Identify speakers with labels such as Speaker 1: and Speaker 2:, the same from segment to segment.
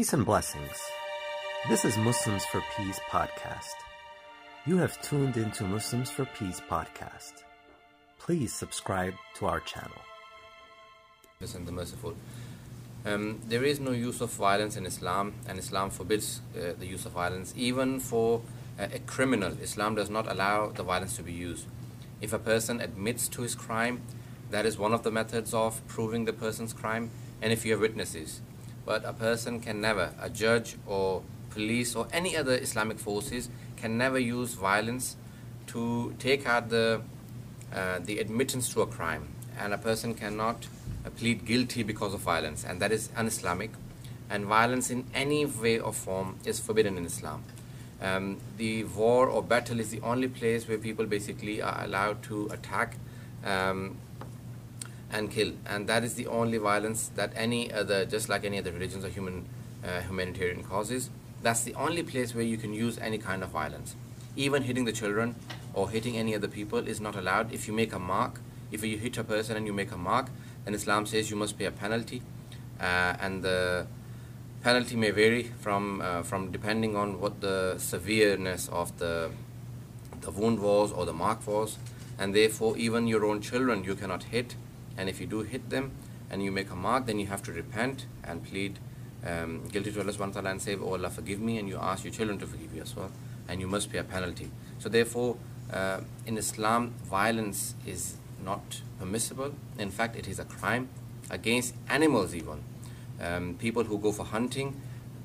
Speaker 1: Peace and blessings. This is Muslims for Peace podcast. You have tuned into Muslims for Peace podcast. Please subscribe to our channel.
Speaker 2: and the merciful. Um, there is no use of violence in Islam, and Islam forbids uh, the use of violence. Even for uh, a criminal, Islam does not allow the violence to be used. If a person admits to his crime, that is one of the methods of proving the person's crime, and if you have witnesses but a person can never, a judge or police or any other Islamic forces can never use violence to take out the, uh, the admittance to a crime. And a person cannot uh, plead guilty because of violence, and that is un-Islamic. And violence in any way or form is forbidden in Islam. Um, the war or battle is the only place where people basically are allowed to attack um, and kill. And that is the only violence that any other, just like any other religions or human uh, humanitarian causes, that's the only place where you can use any kind of violence. Even hitting the children or hitting any other people is not allowed. If you make a mark, if you hit a person and you make a mark, then Islam says you must pay a penalty, uh, and the penalty may vary from uh, from depending on what the severeness of the the wound was or the mark was, and therefore even your own children you cannot hit and if you do hit them and you make a mark then you have to repent and plead um, guilty to Allah subhanahu wa ta'ala and say oh Allah forgive me and you ask your children to forgive you as well. And you must pay a penalty. So therefore uh, in Islam violence is not permissible. In fact it is a crime against animals even. Um, people who go for hunting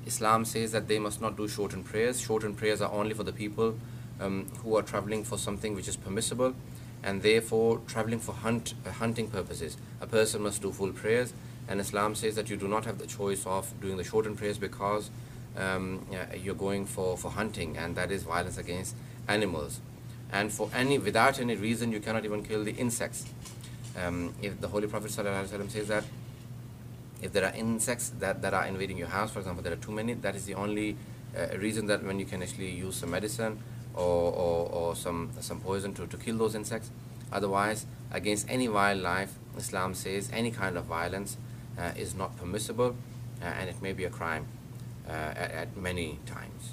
Speaker 2: Islam says that they must not do shortened prayers. Shortened prayers are only for the people um, who are traveling for something which is permissible and therefore traveling for hunt, uh, hunting purposes. A person must do full prayers, and Islam says that you do not have the choice of doing the shortened prayers because um, you're going for, for hunting, and that is violence against animals. And for any, without any reason, you cannot even kill the insects. Um, if the Holy Prophet ﷺ says that if there are insects that, that are invading your house, for example, there are too many, that is the only uh, reason that when you can actually use some medicine or, or, or some, some poison to, to kill those insects. Otherwise, against any wildlife, Islam says any kind of violence uh, is not permissible uh, and it may be a crime uh, at, at many times.